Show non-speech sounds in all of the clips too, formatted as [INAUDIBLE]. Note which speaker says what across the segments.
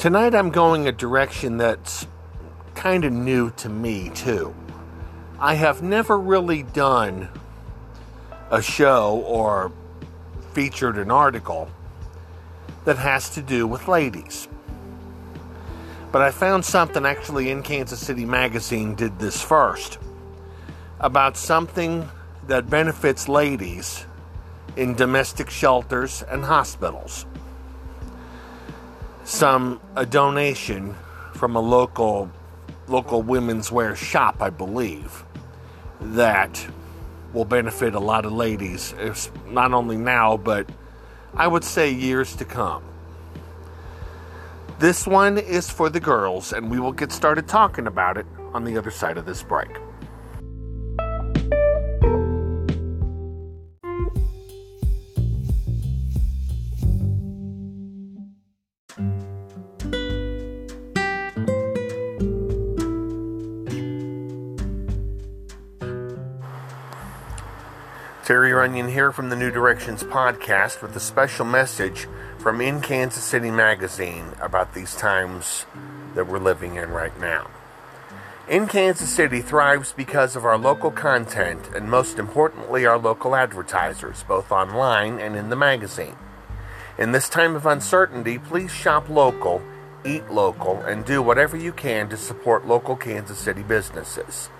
Speaker 1: Tonight I'm going a direction that's kind of new to me, too. I have never really done a show or featured an article that has to do with ladies. But I found something actually in Kansas City Magazine did this first about something that benefits ladies in domestic shelters and hospitals. Some a donation from a local local women's wear shop, I believe, that will benefit a lot of ladies, not only now, but I would say years to come. This one is for the girls, and we will get started talking about it on the other side of this break. Terry Runyan here from the New Directions podcast with a special message from In Kansas City Magazine about these times that we're living in right now. In Kansas City thrives because of our local content and, most importantly, our local advertisers, both online and in the magazine. In this time of uncertainty, please shop local, eat local, and do whatever you can to support local Kansas City businesses.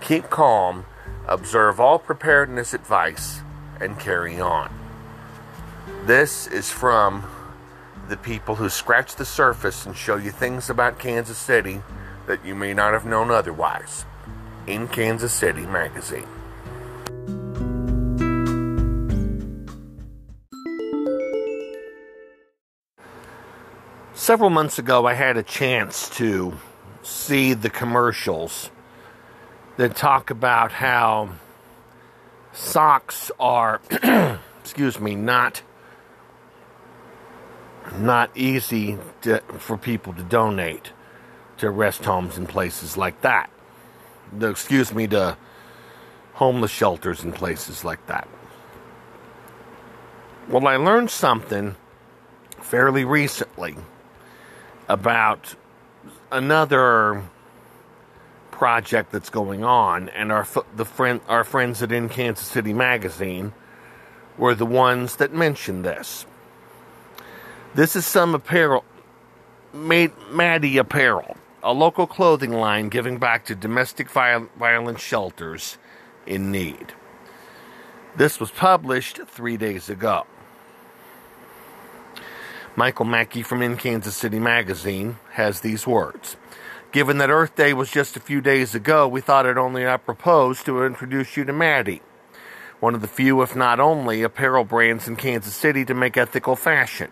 Speaker 1: Keep calm observe all preparedness advice, and carry on. This is from the people who scratch the surface and show you things about Kansas City that you may not have known otherwise. In Kansas City Magazine. Several months ago, I had a chance to see the commercials that talk about how socks are, [CLEARS THROAT] excuse me, not not easy to, for people to donate to rest homes and places like that. The, excuse me, to homeless shelters and places like that. Well, I learned something fairly recently about another project that's going on, and our the friend our friends at In Kansas City Magazine were the ones that mentioned this. This is some apparel made Maddie Apparel, a local clothing line giving back to domestic violence shelters in need. This was published three days ago. Michael Mackey from In Kansas City Magazine has these words. Given that Earth Day was just a few days ago, we thought it only apropos to introduce you to Maddie, one of the few, if not only, apparel brands in Kansas City to make ethical fashion.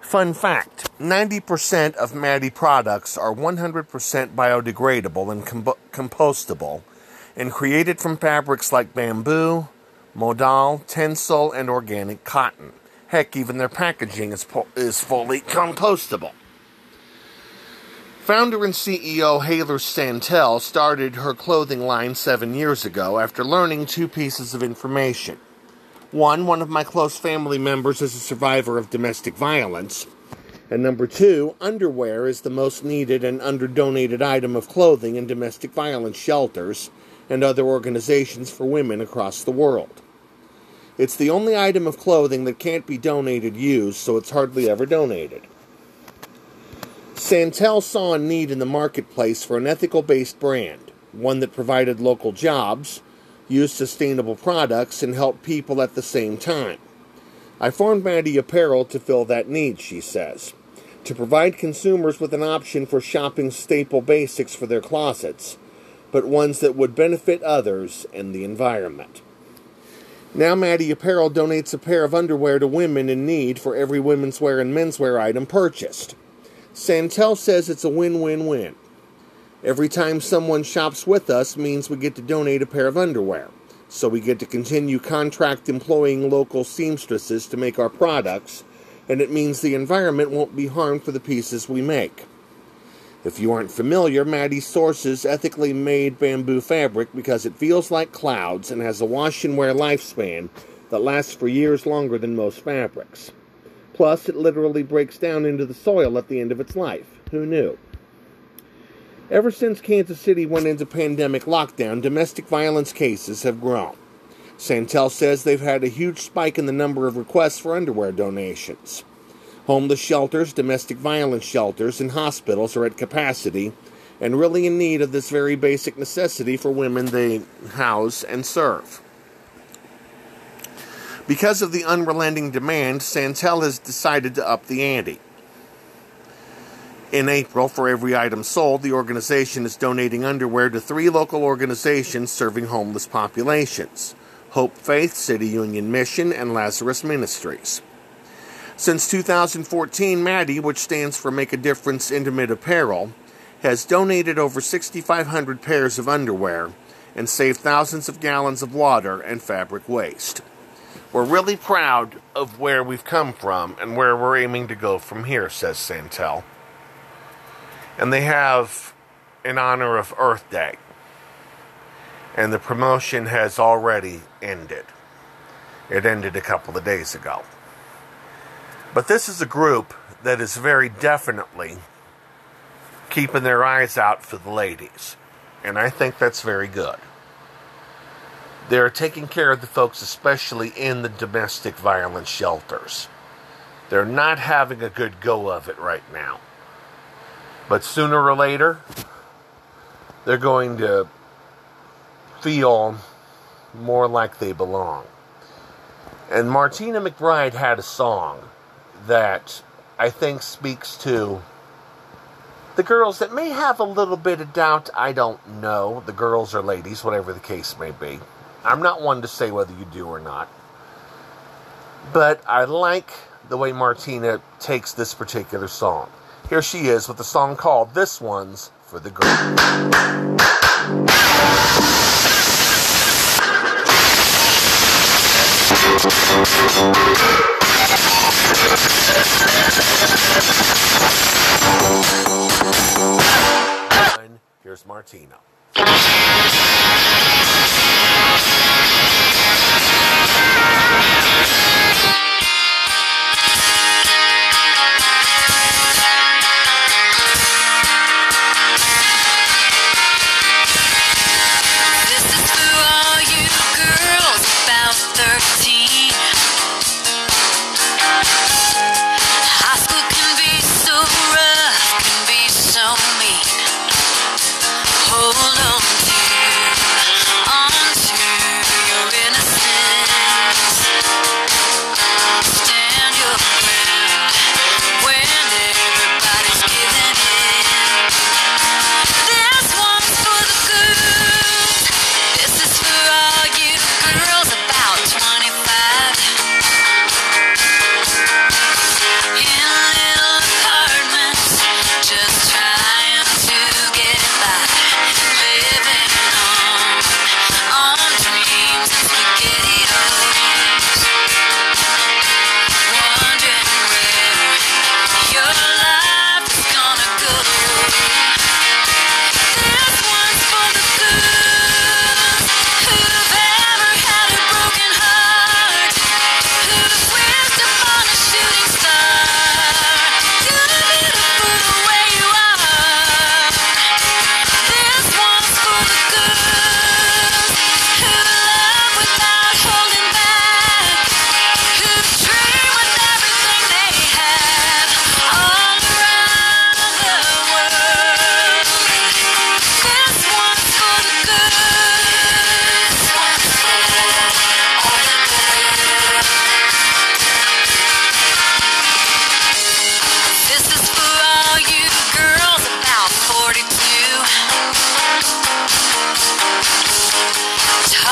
Speaker 1: Fun fact 90% of Maddie products are 100% biodegradable and compostable and created from fabrics like bamboo, modal, tencel, and organic cotton. Heck, even their packaging is, po- is fully compostable. Founder and CEO Haler Santel started her clothing line seven years ago after learning two pieces of information. One, one of my close family members is a survivor of domestic violence. And number two, underwear is the most needed and underdonated item of clothing in domestic violence shelters and other organizations for women across the world. It's the only item of clothing that can't be donated used, so it's hardly ever donated. Santel saw a need in the marketplace for an ethical based brand, one that provided local jobs, used sustainable products, and helped people at the same time. I formed Maddie Apparel to fill that need, she says, to provide consumers with an option for shopping staple basics for their closets, but ones that would benefit others and the environment. Now, Maddie Apparel donates a pair of underwear to women in need for every women's wear and menswear item purchased. Santel says it's a win win win. Every time someone shops with us means we get to donate a pair of underwear, so we get to continue contract employing local seamstresses to make our products, and it means the environment won't be harmed for the pieces we make. If you aren't familiar, Maddie sources ethically made bamboo fabric because it feels like clouds and has a wash and wear lifespan that lasts for years longer than most fabrics. Plus, it literally breaks down into the soil at the end of its life. Who knew? Ever since Kansas City went into pandemic lockdown, domestic violence cases have grown. Santel says they've had a huge spike in the number of requests for underwear donations. Homeless shelters, domestic violence shelters, and hospitals are at capacity and really in need of this very basic necessity for women they house and serve. Because of the unrelenting demand, Santel has decided to up the ante. In April, for every item sold, the organization is donating underwear to three local organizations serving homeless populations Hope Faith, City Union Mission, and Lazarus Ministries. Since 2014, Maddie, which stands for Make a Difference Intimate Apparel, has donated over 6,500 pairs of underwear and saved thousands of gallons of water and fabric waste. We're really proud of where we've come from and where we're aiming to go from here, says Santel and they have in honor of Earth Day. And the promotion has already ended. It ended a couple of days ago. But this is a group that is very definitely keeping their eyes out for the ladies. And I think that's very good. They're taking care of the folks, especially in the domestic violence shelters. They're not having a good go of it right now. But sooner or later, they're going to feel more like they belong. And Martina McBride had a song that I think speaks to the girls that may have a little bit of doubt. I don't know. The girls or ladies, whatever the case may be. I'm not one to say whether you do or not. But I like the way Martina takes this particular song. Here she is with a song called This One's for the Girl. Here's Martina.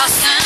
Speaker 2: lost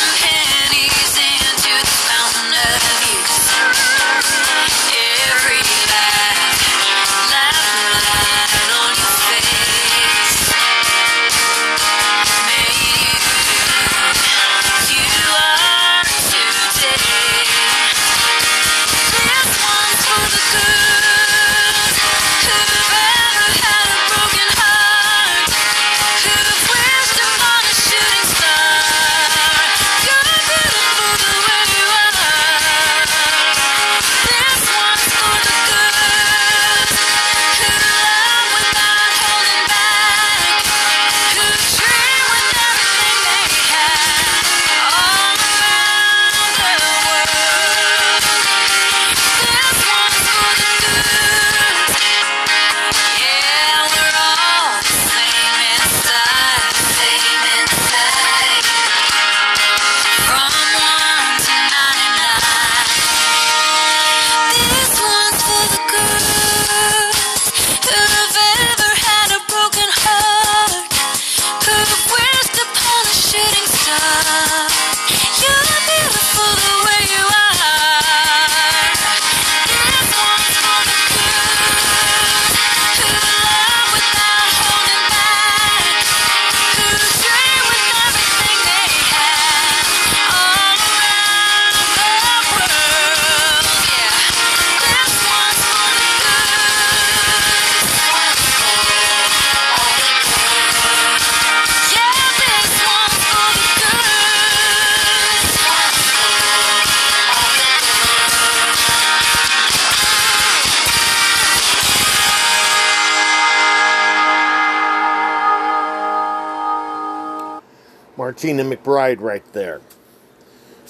Speaker 1: Martina McBride right there.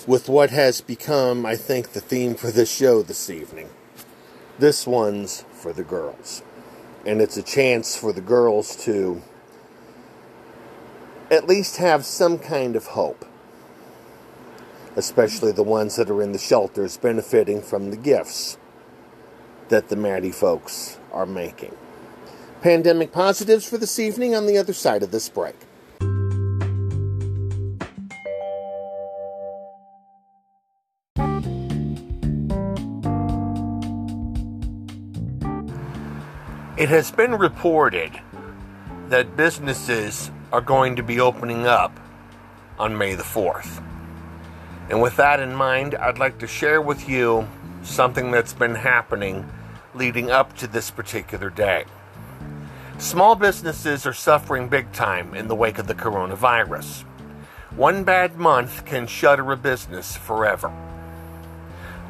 Speaker 1: With what has become, I think, the theme for this show this evening. This one's for the girls. And it's a chance for the girls to at least have some kind of hope. Especially the ones that are in the shelters benefiting from the gifts that the Maddie folks are making. Pandemic positives for this evening on the other side of this break. It has been reported that businesses are going to be opening up on May the 4th. And with that in mind, I'd like to share with you something that's been happening leading up to this particular day. Small businesses are suffering big time in the wake of the coronavirus. One bad month can shutter a business forever.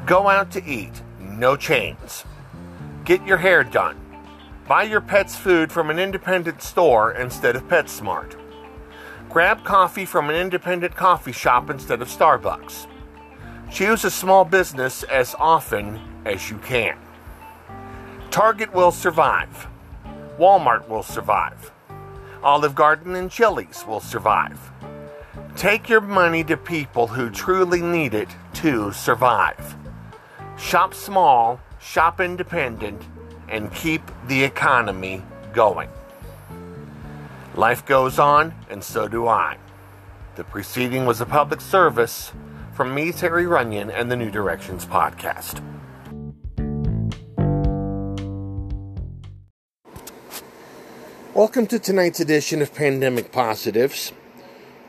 Speaker 1: Go out to eat, no chains. Get your hair done Buy your pet's food from an independent store instead of PetSmart. Grab coffee from an independent coffee shop instead of Starbucks. Choose a small business as often as you can. Target will survive. Walmart will survive. Olive Garden and Chili's will survive. Take your money to people who truly need it to survive. Shop small, shop independent, and keep the economy going. Life goes on, and so do I. The preceding was a public service from me, Terry Runyan, and the New Directions podcast. Welcome to tonight's edition of Pandemic Positives,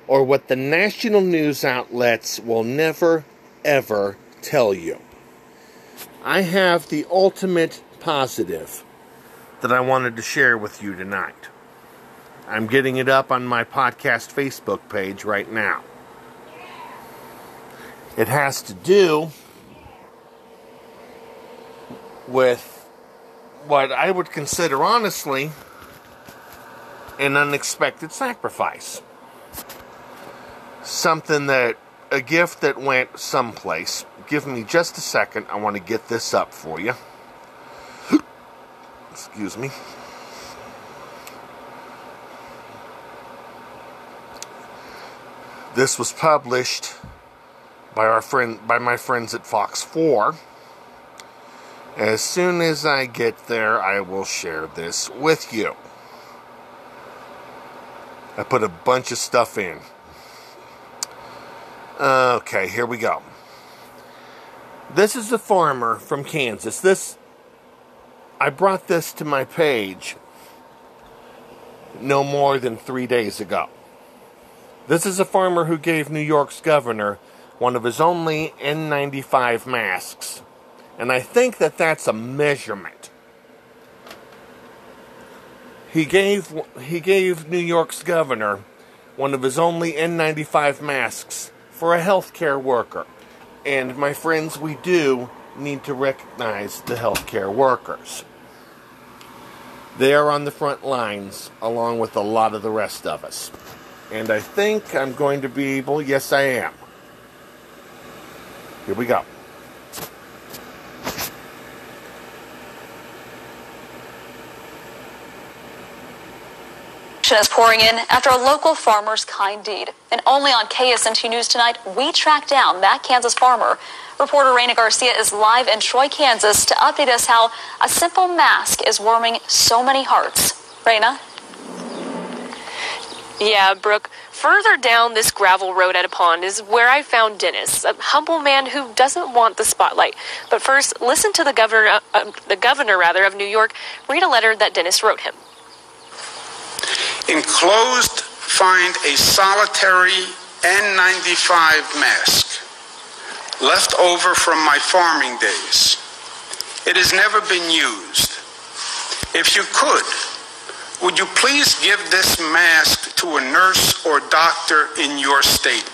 Speaker 1: or what the national news outlets will never, ever tell you. I have the ultimate positive that I wanted to share with you tonight. I'm getting it up on my podcast Facebook page right now. It has to do with what I would consider, honestly, an unexpected sacrifice. Something that, a gift that went someplace. Give me just a second. I want to get this up for you. Excuse me. This was published by our friend by my friends at Fox 4. As soon as I get there, I will share this with you. I put a bunch of stuff in. Okay, here we go. This is a farmer from Kansas. This I brought this to my page no more than three days ago. This is a farmer who gave New York's governor one of his only N95 masks. And I think that that's a measurement. He gave, he gave New York's governor one of his only N95 masks for a healthcare worker. And my friends, we do need to recognize the healthcare workers. They are on the front lines along with a lot of the rest of us. And I think I'm going to be able, yes, I am. Here we go.
Speaker 2: Is pouring in after a local farmer's kind deed. And only on KSNT News tonight, we track down that Kansas farmer Reporter Raina Garcia is live in Troy, Kansas to update us how a simple mask is warming so many hearts. Raina?
Speaker 3: Yeah, Brooke. Further down this gravel road at a pond is where I found Dennis, a humble man who doesn't want the spotlight. But first, listen to the governor, uh, the governor rather of New York, read a letter that Dennis wrote him.
Speaker 4: Enclosed, find a solitary N95 mask left over from my farming days. It has never been used. If you could, would you please give this mask to a nurse or doctor in your state?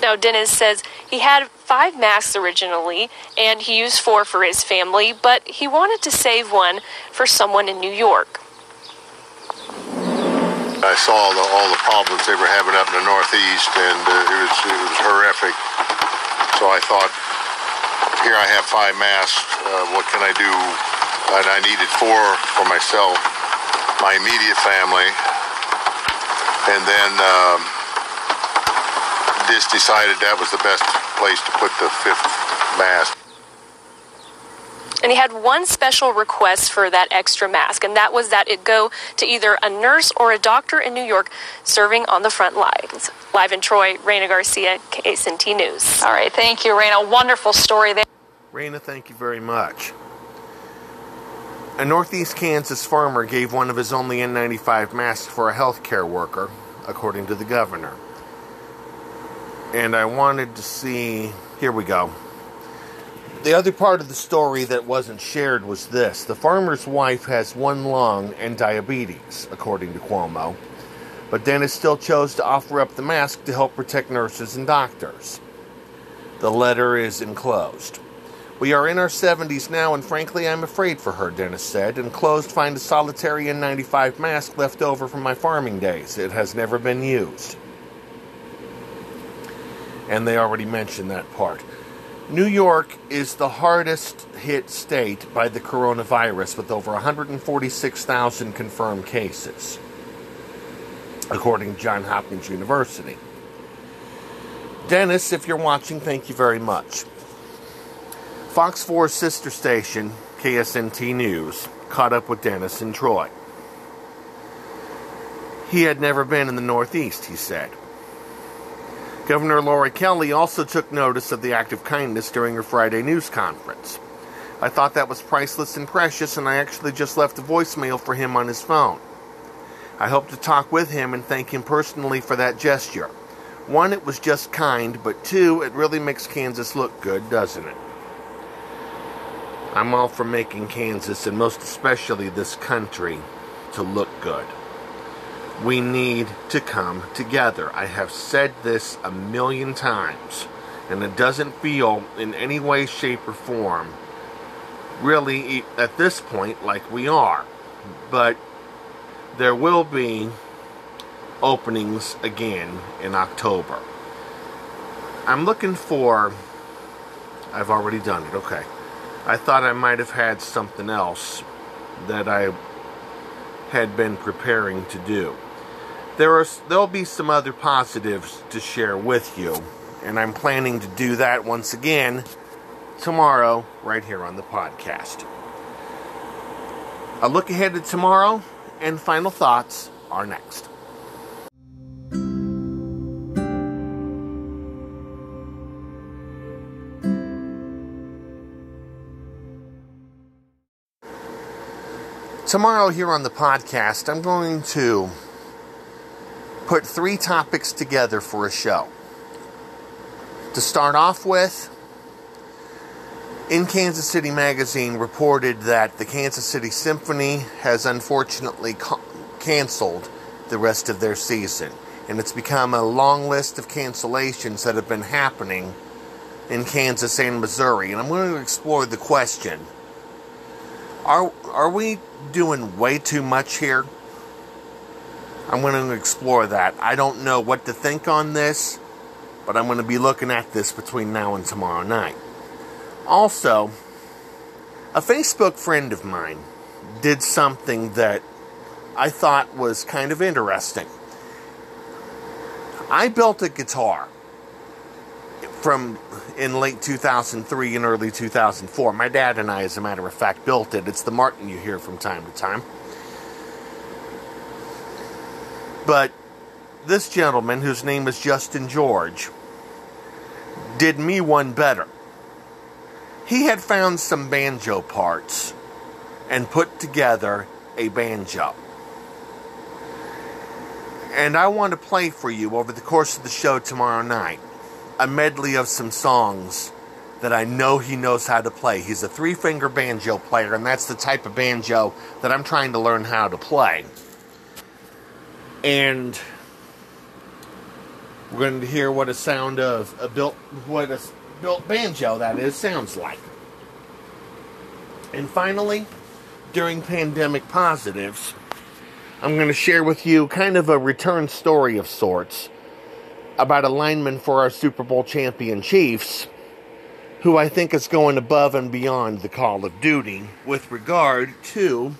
Speaker 3: Now, Dennis says he had five masks originally, and he used four for his family, but he wanted to save one for someone in New York.
Speaker 5: I saw the, all the problems they were having up in the Northeast, and uh, it, was, it was horrific. So I thought, here I have five masks. Uh, what can I do? And I needed four for myself, my immediate family, and then um, just decided that was the best place to put the fifth mask.
Speaker 3: And he had one special request for that extra mask, and that was that it go to either a nurse or a doctor in New York serving on the front lines. Live in Troy, Raina Garcia, KSNT News.
Speaker 2: All right, thank you, Raina. Wonderful story there.
Speaker 1: Raina, thank you very much. A Northeast Kansas farmer gave one of his only N95 masks for a healthcare worker, according to the governor. And I wanted to see. Here we go. The other part of the story that wasn't shared was this the farmer's wife has one lung and diabetes, according to Cuomo. But Dennis still chose to offer up the mask to help protect nurses and doctors. The letter is enclosed. We are in our 70s now, and frankly, I'm afraid for her, Dennis said. Enclosed, find a solitary N95 mask left over from my farming days. It has never been used. And they already mentioned that part. New York is the hardest hit state by the coronavirus with over 146,000 confirmed cases, according to Johns Hopkins University. Dennis, if you're watching, thank you very much. Fox 4's sister station, KSNT News, caught up with Dennis in Troy. He had never been in the Northeast, he said. Governor Laura Kelly also took notice of the act of kindness during her Friday news conference. I thought that was priceless and precious, and I actually just left a voicemail for him on his phone. I hope to talk with him and thank him personally for that gesture. One, it was just kind, but two, it really makes Kansas look good, doesn't it? I'm all for making Kansas, and most especially this country, to look good we need to come together. I have said this a million times, and it doesn't feel in any way, shape, or form really at this point like we are. But there will be openings again in October. I'm looking for. I've already done it, okay. I thought I might have had something else that I had been preparing to do there are there'll be some other positives to share with you, and I'm planning to do that once again tomorrow right here on the podcast. A look ahead to tomorrow and final thoughts are next. Tomorrow, here on the podcast, I'm going to put three topics together for a show. To start off with, in Kansas City Magazine reported that the Kansas City Symphony has unfortunately ca- canceled the rest of their season. And it's become a long list of cancellations that have been happening in Kansas and Missouri. And I'm going to explore the question are, are we doing way too much here? I'm going to explore that. I don't know what to think on this, but I'm going to be looking at this between now and tomorrow night. Also, a Facebook friend of mine did something that I thought was kind of interesting. I built a guitar from in late 2003 and early 2004. My dad and I, as a matter of fact, built it. It's the Martin you hear from time to time. But this gentleman, whose name is Justin George, did me one better. He had found some banjo parts and put together a banjo. And I want to play for you over the course of the show tomorrow night a medley of some songs that I know he knows how to play. He's a three finger banjo player, and that's the type of banjo that I'm trying to learn how to play. And we're going to hear what a sound of a built what a built banjo that is sounds like. And finally, during pandemic positives, I'm going to share with you kind of a return story of sorts about a lineman for our Super Bowl champion Chiefs who I think is going above and beyond the call of duty with regard to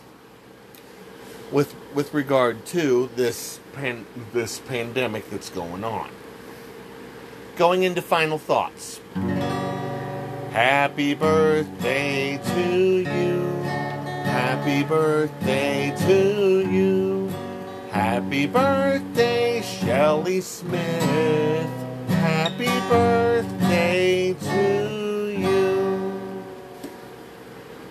Speaker 1: with with regard to this pan, this pandemic that's going on. Going into final thoughts. Happy birthday to you. Happy birthday to you. Happy birthday, Shelly Smith. Happy birthday to you.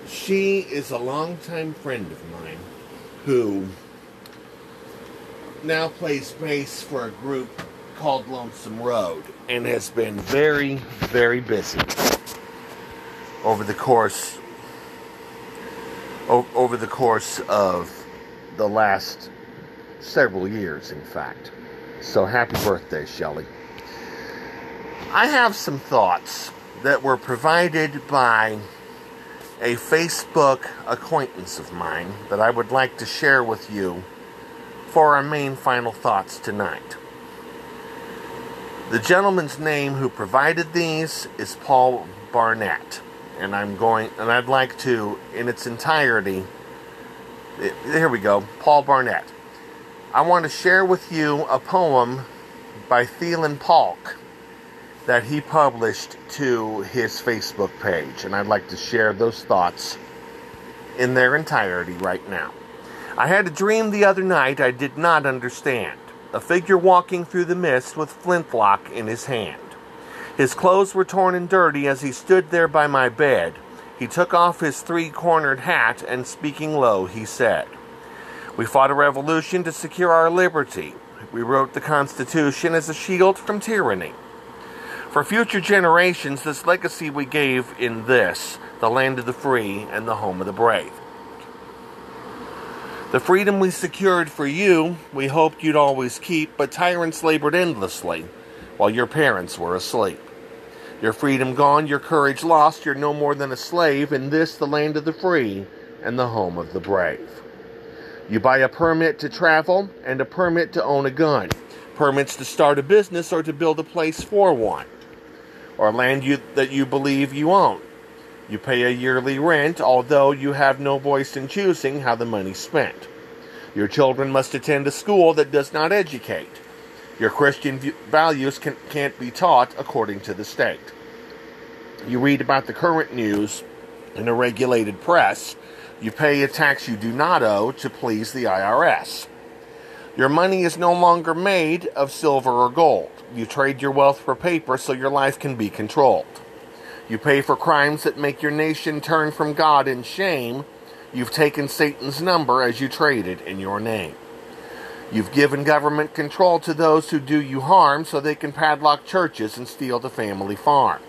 Speaker 1: She is a longtime friend of mine who now plays bass for a group called Lonesome Road and has been very, very busy over the course over the course of the last several years, in fact. So happy birthday, Shelley. I have some thoughts that were provided by a Facebook acquaintance of mine that I would like to share with you for our main final thoughts tonight. The gentleman's name who provided these is Paul Barnett, and I'm going and I'd like to in its entirety it, here we go, Paul Barnett. I want to share with you a poem by Thielen Polk that he published to his Facebook page, and I'd like to share those thoughts in their entirety right now. I had a dream the other night I did not understand. A figure walking through the mist with flintlock in his hand. His clothes were torn and dirty as he stood there by my bed. He took off his three cornered hat and, speaking low, he said, We fought a revolution to secure our liberty. We wrote the Constitution as a shield from tyranny. For future generations, this legacy we gave in this, the land of the free and the home of the brave. The freedom we secured for you, we hoped you'd always keep, but tyrants labored endlessly while your parents were asleep. Your freedom gone, your courage lost, you're no more than a slave in this, the land of the free and the home of the brave. You buy a permit to travel and a permit to own a gun, permits to start a business or to build a place for one, or land you, that you believe you own. You pay a yearly rent, although you have no voice in choosing how the money's spent. Your children must attend a school that does not educate. Your Christian values can, can't be taught according to the state. You read about the current news in a regulated press. You pay a tax you do not owe to please the IRS. Your money is no longer made of silver or gold. You trade your wealth for paper so your life can be controlled. You pay for crimes that make your nation turn from God in shame. You've taken Satan's number as you traded in your name. You've given government control to those who do you harm so they can padlock churches and steal the family farm.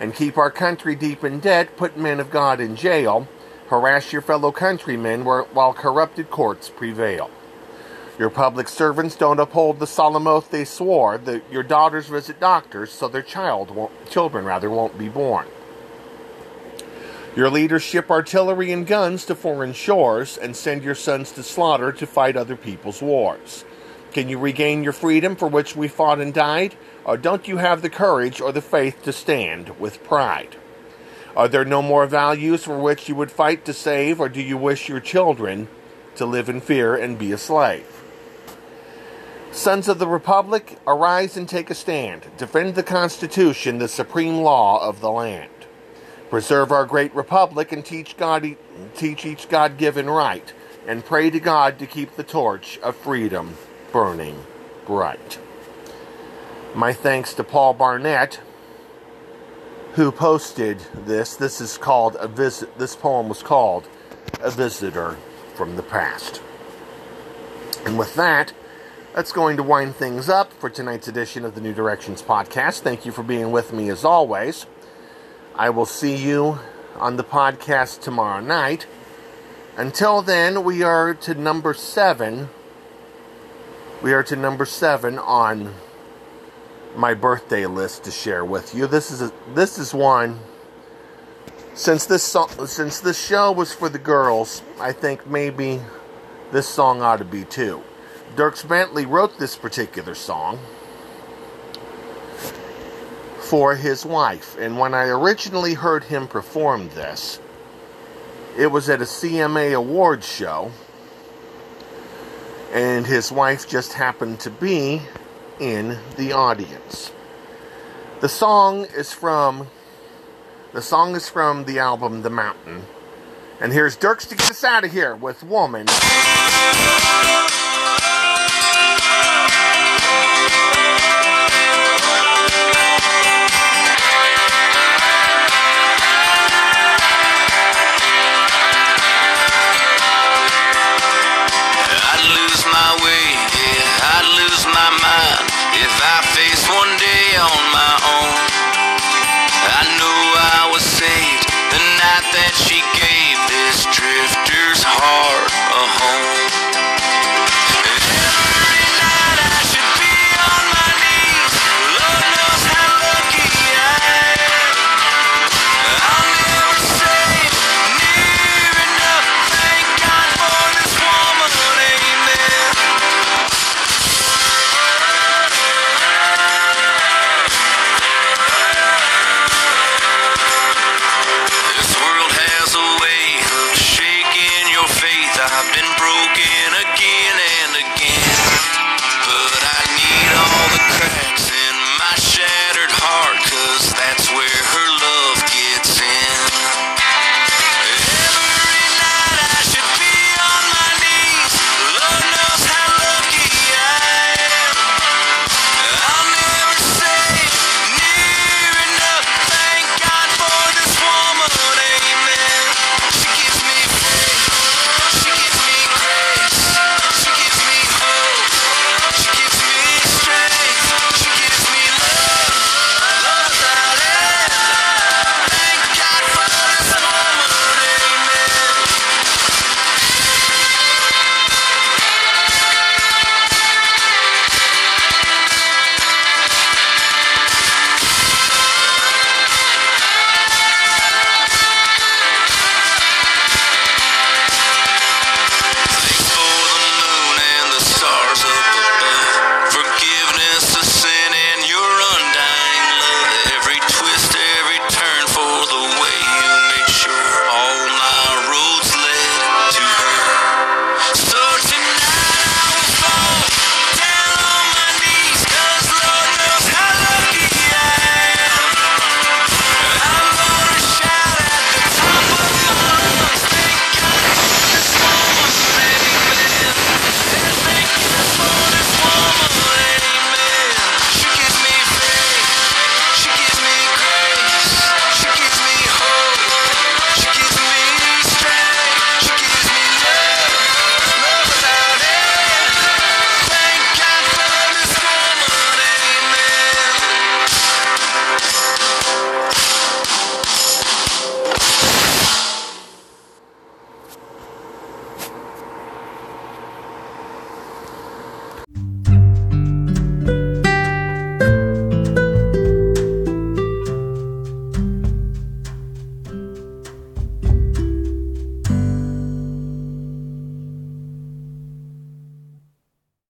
Speaker 1: And keep our country deep in debt, put men of God in jail, harass your fellow countrymen while corrupted courts prevail. Your public servants don't uphold the solemn oath they swore. that your daughters visit doctors so their child children rather won't be born. Your leaders ship artillery and guns to foreign shores and send your sons to slaughter to fight other people's wars. Can you regain your freedom for which we fought and died? Or don't you have the courage or the faith to stand with pride? Are there no more values for which you would fight to save, or do you wish your children to live in fear and be a slave? Sons of the Republic, arise and take a stand. Defend the Constitution, the supreme law of the land. Preserve our great republic and teach God teach each God-given right and pray to God to keep the torch of freedom burning bright. My thanks to Paul Barnett who posted this. This is called a visit this poem was called A Visitor from the Past. And with that, that's going to wind things up for tonight's edition of the New Directions podcast. Thank you for being with me as always. I will see you on the podcast tomorrow night. Until then, we are to number seven. We are to number seven on my birthday list to share with you. This is a, this is one. Since this song, since this show was for the girls, I think maybe
Speaker 6: this song ought to be too. Dierks Bentley wrote this particular song for his wife, and when I originally heard him perform this, it was at a CMA Awards show, and his wife just happened to be in the audience. The song is from the song is from the album The Mountain. And here's Dierks to get us out of here with Woman.